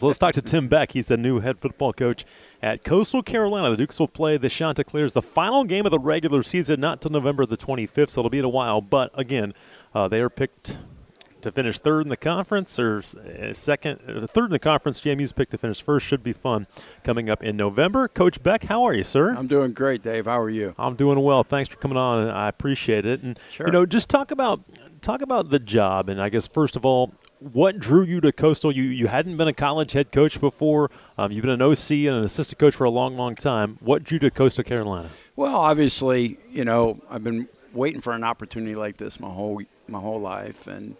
So let's talk to Tim Beck. He's the new head football coach at Coastal Carolina. The Dukes will play the Chanticleers the final game of the regular season, not till November the 25th, so it'll be in a while. But again, uh, they are picked to finish third in the conference or uh, second, uh, third in the conference. JMU's picked to finish first. Should be fun coming up in November. Coach Beck, how are you, sir? I'm doing great, Dave. How are you? I'm doing well. Thanks for coming on. I appreciate it. And sure. you know, just talk about talk about the job. And I guess first of all, what drew you to Coastal? You you hadn't been a college head coach before. Um, you've been an OC and an assistant coach for a long, long time. What drew you to Coastal Carolina? Well, obviously, you know, I've been waiting for an opportunity like this my whole my whole life, and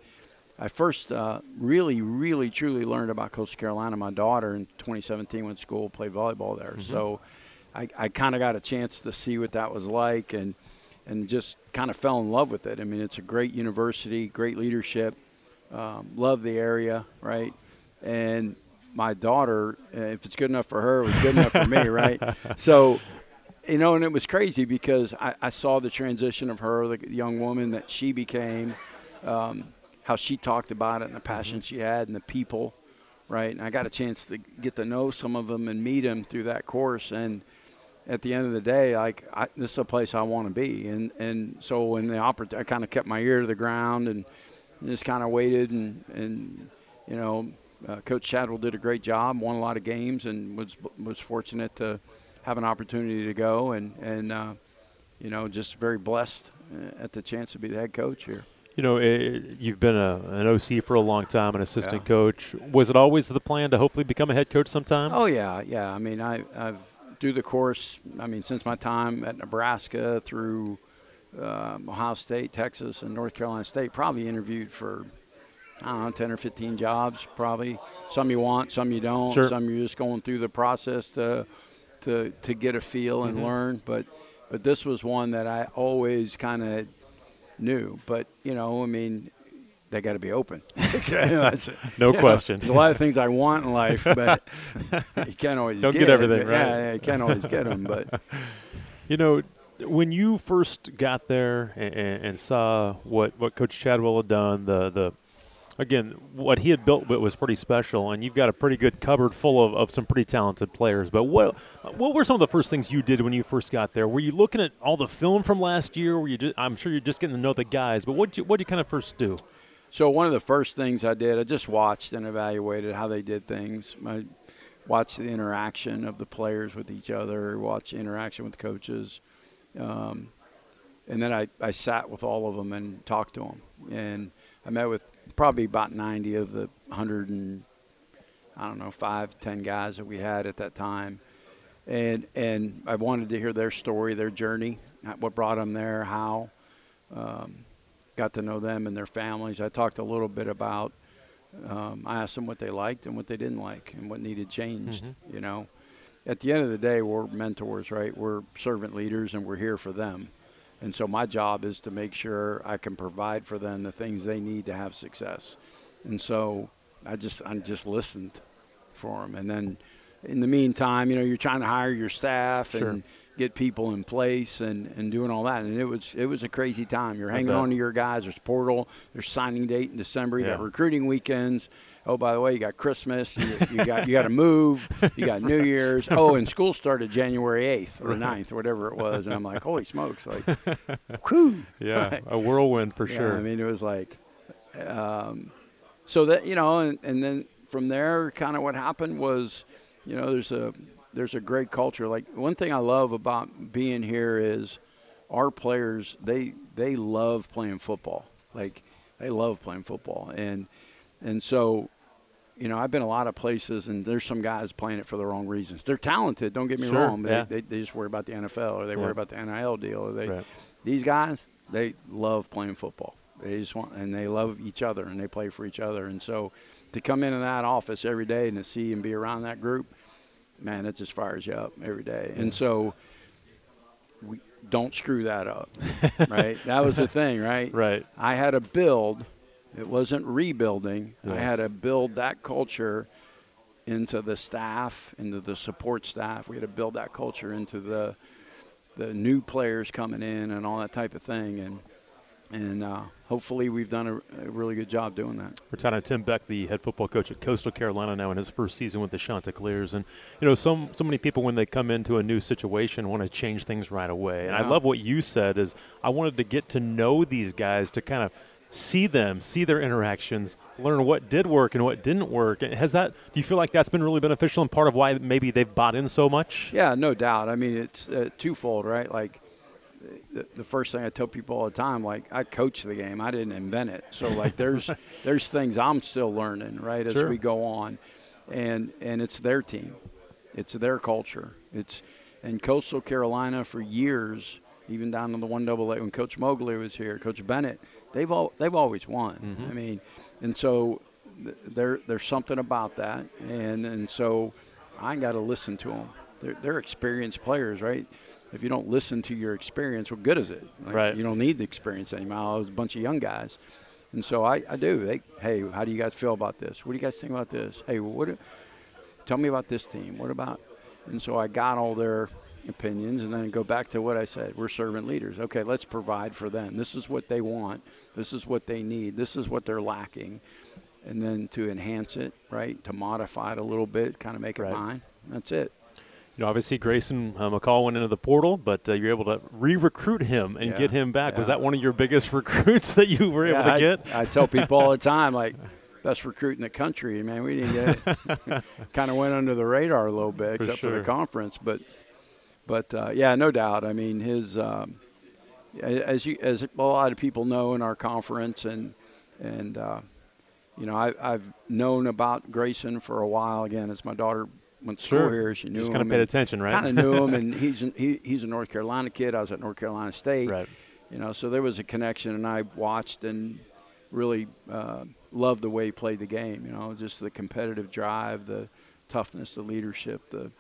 I first uh, really, really, truly learned about Coastal Carolina. My daughter in 2017 went to school, played volleyball there, mm-hmm. so I, I kind of got a chance to see what that was like, and and just kind of fell in love with it. I mean, it's a great university, great leadership um, love the area, right? And my daughter, uh, if it's good enough for her, it was good enough for me, right? So, you know, and it was crazy because I, I, saw the transition of her, the young woman that she became, um, how she talked about it and the passion mm-hmm. she had and the people, right? And I got a chance to get to know some of them and meet them through that course. And at the end of the day, like I, this is a place I want to be. And and so when the opportunity, I kind of kept my ear to the ground and – just kind of waited and and you know uh, Coach Chadwell did a great job, won a lot of games, and was was fortunate to have an opportunity to go and and uh, you know just very blessed uh, at the chance to be the head coach here. You know, it, eh, you've been a, an OC for a long time, an assistant yeah. coach. Was it always the plan to hopefully become a head coach sometime? Oh yeah, yeah. I mean, I, I've through the course. I mean, since my time at Nebraska through uh, Ohio State, Texas, and North Carolina State. Probably interviewed for I don't know, 10 or 15 jobs, probably. Some you want, some you don't. Sure. Some you're just going through the process to to to get a feel and mm-hmm. learn. But but this was one that I always kind of knew. But you know, I mean, they got to be open. no question. Know, there's a lot of things I want in life, but you can't always don't get, get everything right. Yeah, yeah, you can't always get them. But you know, when you first got there and, and, saw what, what Coach Chadwell had done, the the again what he had built was pretty special, and you've got a pretty good cupboard full of, of some pretty talented players. But what what were some of the first things you did when you first got there? Were you looking at all the film from last year? Were you just, I'm sure you're just getting to know the guys, but what what you kind of first do? So one of the first things I did, I just watched and evaluated how they did things. I watched the interaction of the players with each other, watched the interaction with coaches um, and then I, I sat with all of them and talked to them. And I met with probably about 90 of the 100 and, I don't know, five, 10 guys that we had at that time. And, and I wanted to hear their story, their journey, what brought them there, how. Um, got to know them and their families. I talked a little bit about. Um, I asked them what they liked and what they didn't like and what needed changed. Mm-hmm. You know, at the end of the day, we're mentors, right? We're servant leaders, and we're here for them. And so my job is to make sure I can provide for them the things they need to have success. And so I just I just listened for them, and then in the meantime, you know, you're trying to hire your staff sure. and get people in place and, and doing all that. And it was it was a crazy time. You're hanging on to your guys. There's portal. There's signing date in December. You yeah. got recruiting weekends oh, by the way, you got Christmas, you, you got you got to move, you got New Year's. Oh, and school started January eighth or 9th or whatever it was, and I'm like, holy smokes, like, whew. Yeah, a whirlwind for yeah, sure. I mean, it was like, um, so that you know, and, and then from there, kind of what happened was, you know, there's a there's a great culture. Like one thing I love about being here is our players they they love playing football. Like they love playing football, and and so you know, I've been a lot of places, and there's some guys playing it for the wrong reasons. They're talented, don't get me sure, wrong, but yeah. they, they, just worry about the NFL or they yeah. worry about the NIL deal. Or they, right. These guys, they love playing football. They just want, and they love each other, and they play for each other. And so, to come into that office every day and to see and be around that group, man, it just fires you up every day. And so, we don't screw that up, right? That was the thing, right? Right. I had a build – it wasn't rebuilding. Yes. I had to build that culture into the staff, into the support staff. We had to build that culture into the the new players coming in and all that type of thing. And and uh, hopefully we've done a, a, really good job doing that. We're talking to Tim Beck, the head football coach at Coastal Carolina now in his first season with the Chanticleers. And, you know, so, so many people when they come into a new situation want to change things right away. And Yeah. I love what you said is I wanted to get to know these guys to kind of see them, see their interactions, learn what did work and what didn't work. And Has that, do you feel like that's been really beneficial and part of why maybe they've bought in so much? Yeah, no doubt. I mean, it's uh, twofold, right? Like the, the first thing I tell people all the time, like I coach the game, I didn't invent it. So like there's there's things I'm still learning, right, as Sure. we go on, and and it's their team, it's their culture. It's in Coastal Carolina for years, even down to the one double A when Coach Moglia was here, Coach Bennett, they've all they've always won. Mm-hmm. I mean, and so th- there there's something about that, and and so I got to listen to them. They're, they're experienced players, right? If you don't listen to your experience, what good is it? Like, Right. You don't need the experience anymore. It was a bunch of young guys, and so I, I do. They, hey, how do you guys feel about this? What do you guys think about this? Hey, what? Tell me about this team. What about? And so I got all their opinions, and then go back to what I said. We're servant leaders. Okay, let's provide for them. This is what they want. This is what they need. This is what they're lacking, and then to enhance it, right? To modify it a little bit, kind of make it Right. mine. That's it. You know, obviously Grayson uh, McCall went into the portal, but uh, you're able to re-recruit him and Yeah. get him back. Was that one of your biggest recruits that you were able to I, get? I tell people all the time, like, best recruit in the country. Man, we didn't get it. kind of went under the radar a little bit, except for the conference. But, but uh, yeah, no doubt. I mean, his um, as you as a lot of people know in our conference, and and uh, you know, I, I've known about Grayson for a while. Again, as my daughter went to school Sure. here, she knew Just kind of paid attention, right? Kind of knew him, and he's an, he, he's a North Carolina kid. I was at North Carolina State right. you know so there was a connection and i watched and really uh, loved the way he played the game you know just the competitive drive the toughness the leadership the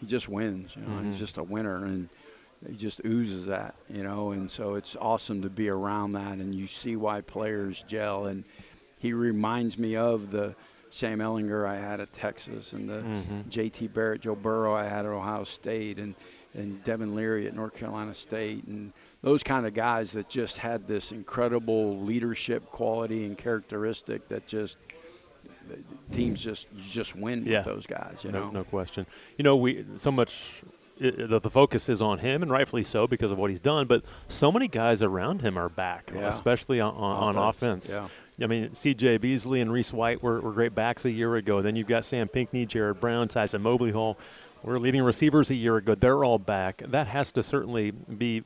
he just wins you know Mhm. he's just a winner and he just oozes that you know and so it's awesome to be around that and you see why players gel and he reminds me of the Sam Ehlinger I had at Texas and the Mhm. J.T. Barrett, Joe Burrow I had at Ohio State, and and Devin Leary at North Carolina State, and those kind of guys that just had this incredible leadership quality and characteristic that just teams just just win Yeah. with those guys. You no, know, no question. You know, we so much the, the focus is on him, and rightfully so because of what he's done. But so many guys around him are back, Yeah. especially on, on, on Offense, offense. yeah. I mean, C.J. Beasley and Reese White were, were great backs a year ago. Then you've got Sam Pinckney, Jared Brown, Tyson Mobley Hall. We were leading receivers a year ago. They're all back. That has to certainly be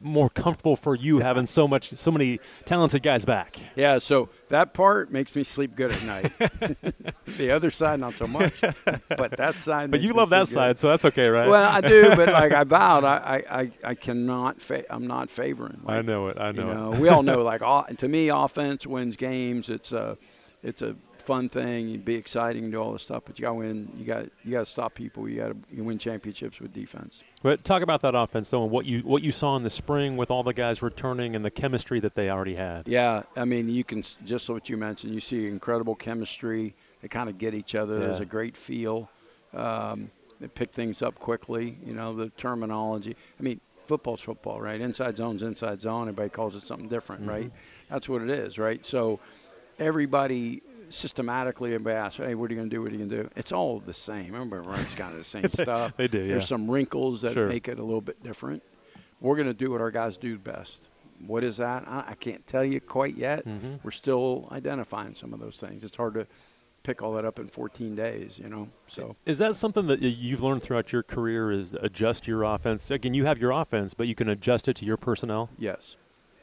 more comfortable for you having so much, so many talented guys back. Yeah, so that part makes me sleep good at night. the other side, not so much. But that side. But you love that sleep good. side, so that's okay, right? Well, I do, but like I vowed, I, I, I, cannot. Fa- I'm not favoring. Like, I know it. I know, you it. we all know. Like to me, offense wins games. It's a, it's a fun thing. You'd be exciting, do all this stuff, but you got to win. You got you got to stop people. You got to you win championships with defense. But talk about that offense, though, and what you what you saw in the spring with all the guys returning and the chemistry that they already had. Yeah, I mean, you can just what you mentioned. You see incredible chemistry. They kind of get each other. There's a great feel. Um, they pick things up quickly. You know the terminology. I mean, football's football, right? Inside zone's inside zone. Everybody calls it something different, right? That's what it is, right? So everybody systematically asks, "Hey, what are you going to do? What are you going to do?" It's all the same. Everybody runs kind of the same stuff. They do, yeah. There's some wrinkles that Sure. make it a little bit different. We're going to do what our guys do best. What is that? I, I can't tell you quite yet. Mhm. We're still identifying some of those things. It's hard to pick all that up in 14 days, you know. So Is that something that you've learned throughout your career? Is adjust your offense? Again, you have your offense, but you can adjust it to your personnel. yes,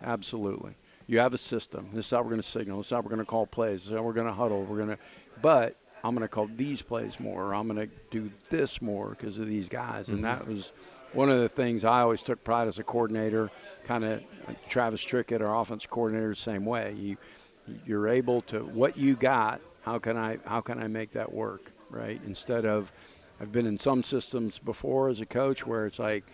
absolutely. You have a system. This is how we're going to signal. This is how we're going to call plays. This is how we're going to huddle. We're going to, but I'm going to call these plays more. Or I'm going to do this more because of these guys. Mm-hmm. And that was one of the things I always took pride as a coordinator. Kind of Travis Trickett, our offense coordinator, the same way. You you're able to what you got. How can I how can I make that work? Right. Instead of I've been in some systems before as a coach where it's like,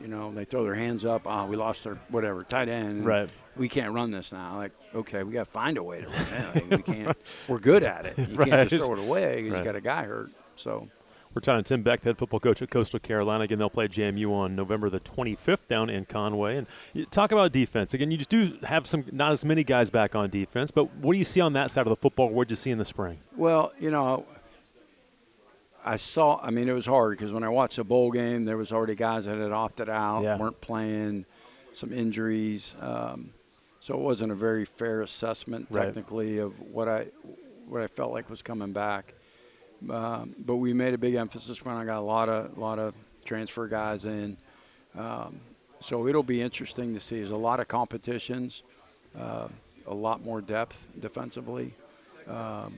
you know, they throw their hands up. Oh, we lost our whatever tight end. Right. We can't run this now. Like, okay, we got to find a way to run it. Like, we can't. We're good at it. You Right. can't just throw it away Right. you got a guy hurt. So We're talking to Tim Beck, head football coach at Coastal Carolina. Again, they'll play JMU on November the 25th down in Conway. And talk about defense. Again, you just do have some, not as many guys back on defense, but what do you see on that side of the football? What did you see in the spring? Well, you know, I saw. I mean, it was hard because when I watched the bowl game, there was already guys that had opted out, Yeah. weren't playing, some injuries. Um, so it wasn't a very fair assessment Right. technically of what I what I felt like was coming back. Um, but we made a big emphasis when I got a lot of lot of transfer guys in. Um, so it'll be interesting to see. There's a lot of competitions, uh, a lot more depth defensively. Um,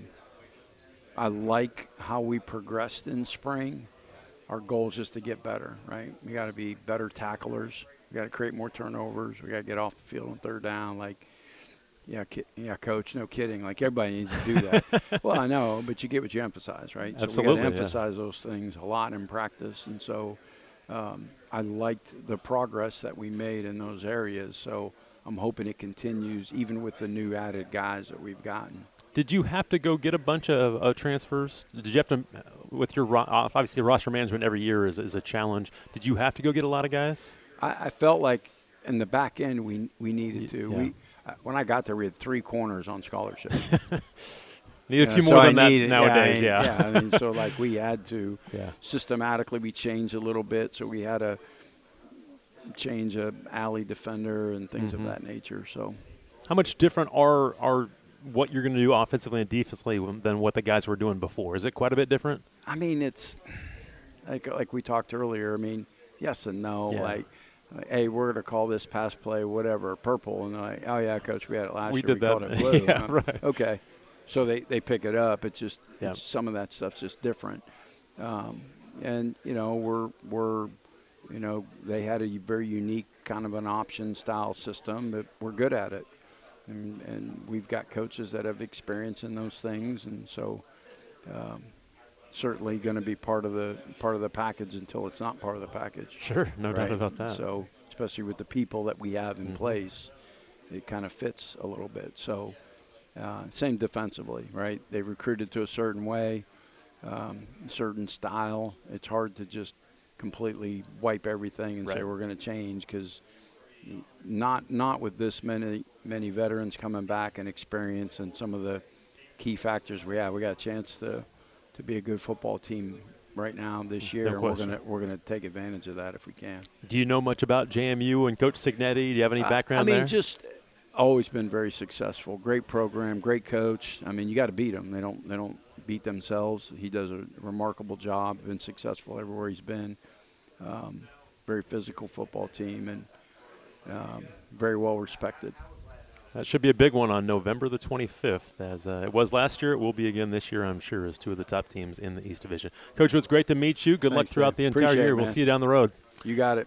I like how we progressed in spring. Our goal is just to get better, right? We got to be better tacklers. We got to create more turnovers. We got to get off the field on third down. Like, yeah, ki- yeah, coach, no kidding. Like everybody needs to do that. well, I know, but you get what you emphasize, right? So we got to emphasize those things a lot in practice, and so um, I liked the progress that we made in those areas. So I'm hoping it continues, even with the new added guys that we've gotten. Did you have to go get a bunch of uh, transfers? Did you have to, with your obviously roster management every year is, is a challenge. Did you have to go get a lot of guys? I, I felt like in the back end we we needed to. Yeah. We uh, when I got there we had three corners on scholarship. Need a Yeah, few so more I than that needed- nowadays. Yeah, Yeah. I mean, yeah. I mean, so like we had to Yeah. systematically we changed a little bit, so we had to change a alley defender and things Mhm. of that nature. So How much different are are what you're going to do offensively and defensively than what the guys were doing before? Is it quite a bit different? I mean, it's like like we talked earlier. I mean, yes and no. Yeah. Like, hey, we're going to call this pass play whatever purple, and like, oh yeah, coach, we had it last We year. did we that. called it blue. Yeah, right. Okay, so they they pick it up. It's just Yeah. it's, some of that stuff's just different. Um, and you know, we're we're you know they had a very unique kind of an option style system, but we're good at it. And, and we've got coaches that have experience in those things, and so um, certainly going to be part of the part of the package until it's not part of the package. Sure, no doubt about that. So, especially with the people that we have in Mhm. place, it kind of fits a little bit. So, uh, same defensively, right? They recruited to a certain way, um, certain style. It's hard to just completely wipe everything and say we're going to change because not not with this many many veterans coming back and experience and some of the key factors we have. We got a chance to to be a good football team right now this year, and we're gonna we're gonna take advantage of that if we can. Do you know much about JMU and Coach Cignetti? Do you have any I- background I mean, there? just always been very successful. Great program, great coach. I mean, you got to beat them. They don't they don't beat themselves. He does a remarkable job. Been successful everywhere he's been. Um, very physical football team and um, very well respected. That should be a big one on November the 25th. As uh, it was last year, it will be again this year, I'm sure, as two of the top teams in the East Division. Coach, it was great to meet you. Good luck throughout man. the entire Appreciate it, year. we'll see you down the road. You got it.